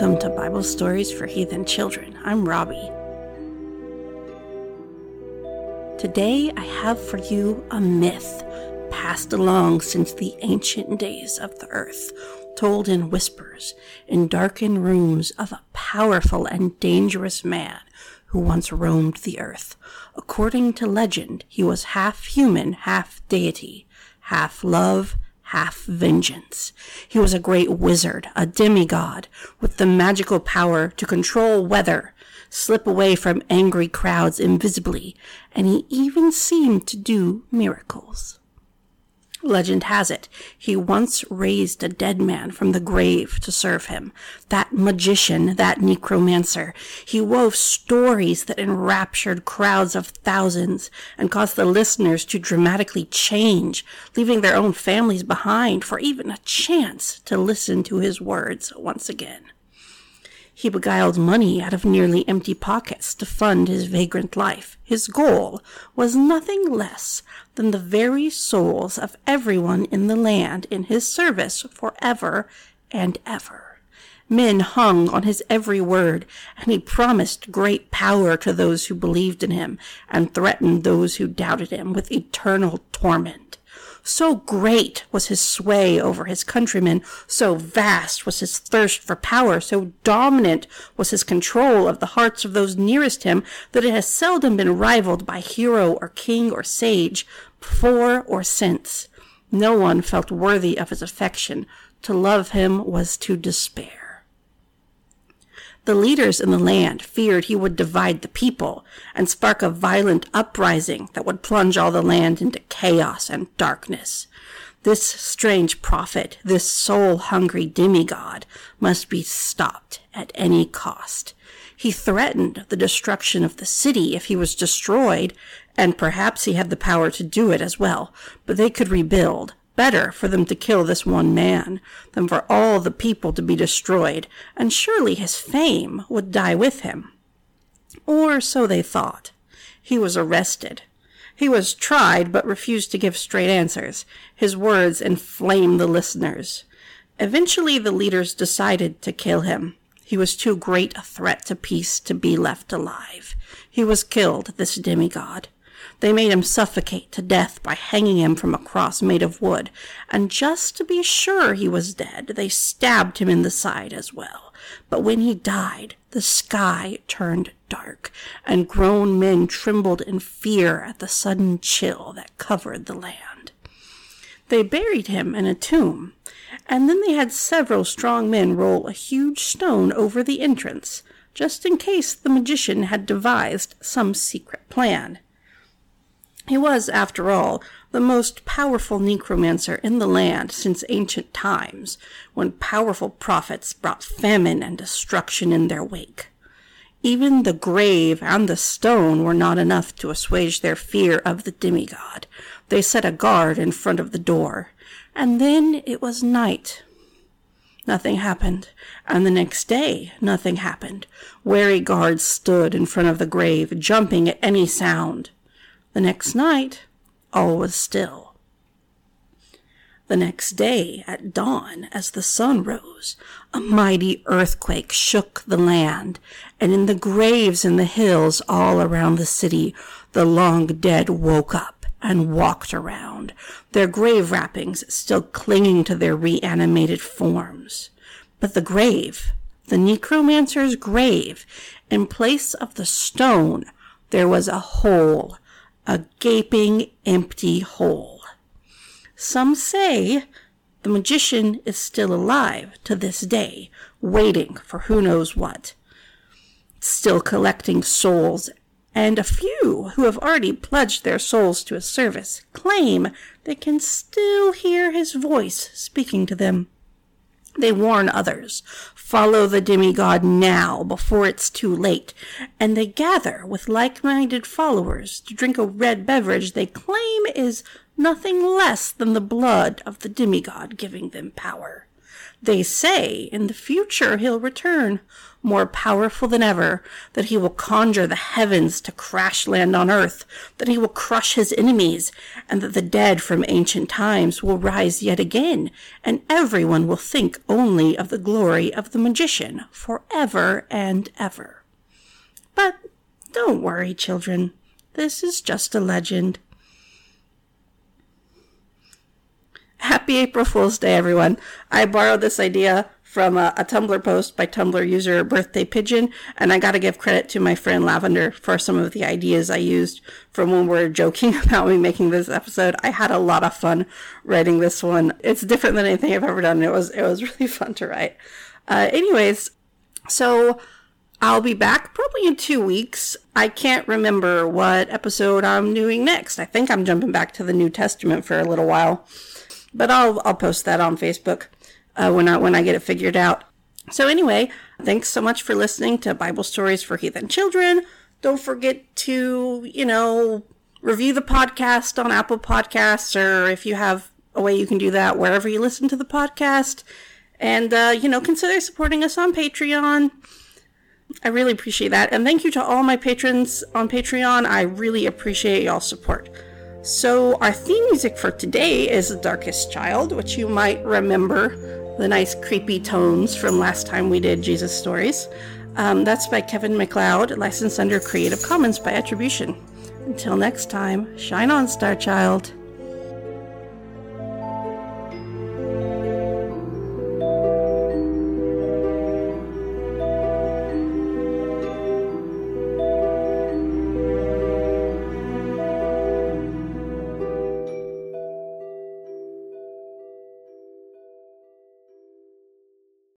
Welcome to Bible Stories for Heathen Children. I'm Robbie. Today I have for you a myth passed along since the ancient days of the earth, told in whispers in darkened rooms of a powerful and dangerous man who once roamed the earth. According to legend, he was half human, half deity, half love, half vengeance. He was a great wizard, a demigod, with the magical power to control weather, slip away from angry crowds invisibly, and he even seemed to do miracles. Legend has it, he once raised a dead man from the grave to serve him. That magician, that necromancer, he wove stories that enraptured crowds of thousands and caused the listeners to dramatically change, leaving their own families behind for even a chance to listen to his words once again. He beguiled money out of nearly empty pockets to fund his vagrant life. His goal was nothing less than the very souls of everyone in the land in his service forever and ever. Men hung on his every word, and he promised great power to those who believed in him, and threatened those who doubted him with eternal torment. So great was his sway over his countrymen, so vast was his thirst for power, so dominant was his control of the hearts of those nearest him, that it has seldom been rivaled by hero or king or sage, before or since. No one felt worthy of his affection. To love him was to despair. The leaders in the land feared he would divide the people and spark a violent uprising that would plunge all the land into chaos and darkness. This strange prophet, this soul hungry demigod, must be stopped at any cost. He threatened the destruction of the city if he was destroyed, and perhaps he had the power to do it as well, but they could rebuild better for them to kill this one man than for all the people to be destroyed, and surely his fame would die with him. Or so they thought. He was arrested. He was tried, but refused to give straight answers. His words inflamed the listeners. Eventually, the leaders decided to kill him. He was too great a threat to peace to be left alive. He was killed, this demigod. They made him suffocate to death by hanging him from a cross made of wood, and just to be sure he was dead, they stabbed him in the side as well. But when he died, the sky turned dark, and grown men trembled in fear at the sudden chill that covered the land. They buried him in a tomb, and then they had several strong men roll a huge stone over the entrance, just in case the magician had devised some secret plan. He was, after all, the most powerful necromancer in the land since ancient times, when powerful prophets brought famine and destruction in their wake. Even the grave and the stone were not enough to assuage their fear of the demigod. They set a guard in front of the door, and then it was night. Nothing happened, and the next day nothing happened. Wary guards stood in front of the grave, jumping at any sound. The next night, all was still. The next day, at dawn, as the sun rose, a mighty earthquake shook the land, and in the graves in the hills all around the city, the long dead woke up and walked around, their grave wrappings still clinging to their reanimated forms. But the grave, the necromancer's grave, in place of the stone, there was a hole a gaping empty hole. Some say the magician is still alive to this day, waiting for who knows what, still collecting souls, and a few who have already pledged their souls to his service claim they can still hear his voice speaking to them. They warn others, follow the demigod now before it's too late, and they gather with like-minded followers to drink a red beverage they claim is nothing less than the blood of the demigod giving them power. They say in the future he'll return, more powerful than ever, that he will conjure the heavens to crash land on earth, that he will crush his enemies, and that the dead from ancient times will rise yet again, and everyone will think only of the glory of the magician forever and ever. But don't worry, children. This is just a legend. Happy April Fool's Day, everyone. I borrowed this idea from a, a, Tumblr post by Tumblr user Birthday Pigeon, and I got to give credit to my friend Lavender for some of the ideas I used from when we are joking about me making this episode. I had a lot of fun writing this one. It's different than anything I've ever done. It was it was really fun to write. Uh, anyways, so I'll be back probably in two weeks. I can't remember what episode I'm doing next. I think I'm jumping back to the New Testament for a little while but I'll I'll post that on Facebook uh, when I when I get it figured out. So anyway, thanks so much for listening to Bible Stories for Heathen Children. Don't forget to you know review the podcast on Apple Podcasts or if you have a way you can do that wherever you listen to the podcast, and uh, you know consider supporting us on Patreon. I really appreciate that. And thank you to all my patrons on Patreon. I really appreciate y'all's support. So, our theme music for today is The Darkest Child, which you might remember the nice creepy tones from last time we did Jesus Stories. Um, that's by Kevin MacLeod, licensed under Creative Commons by attribution. Until next time, shine on, Star Child.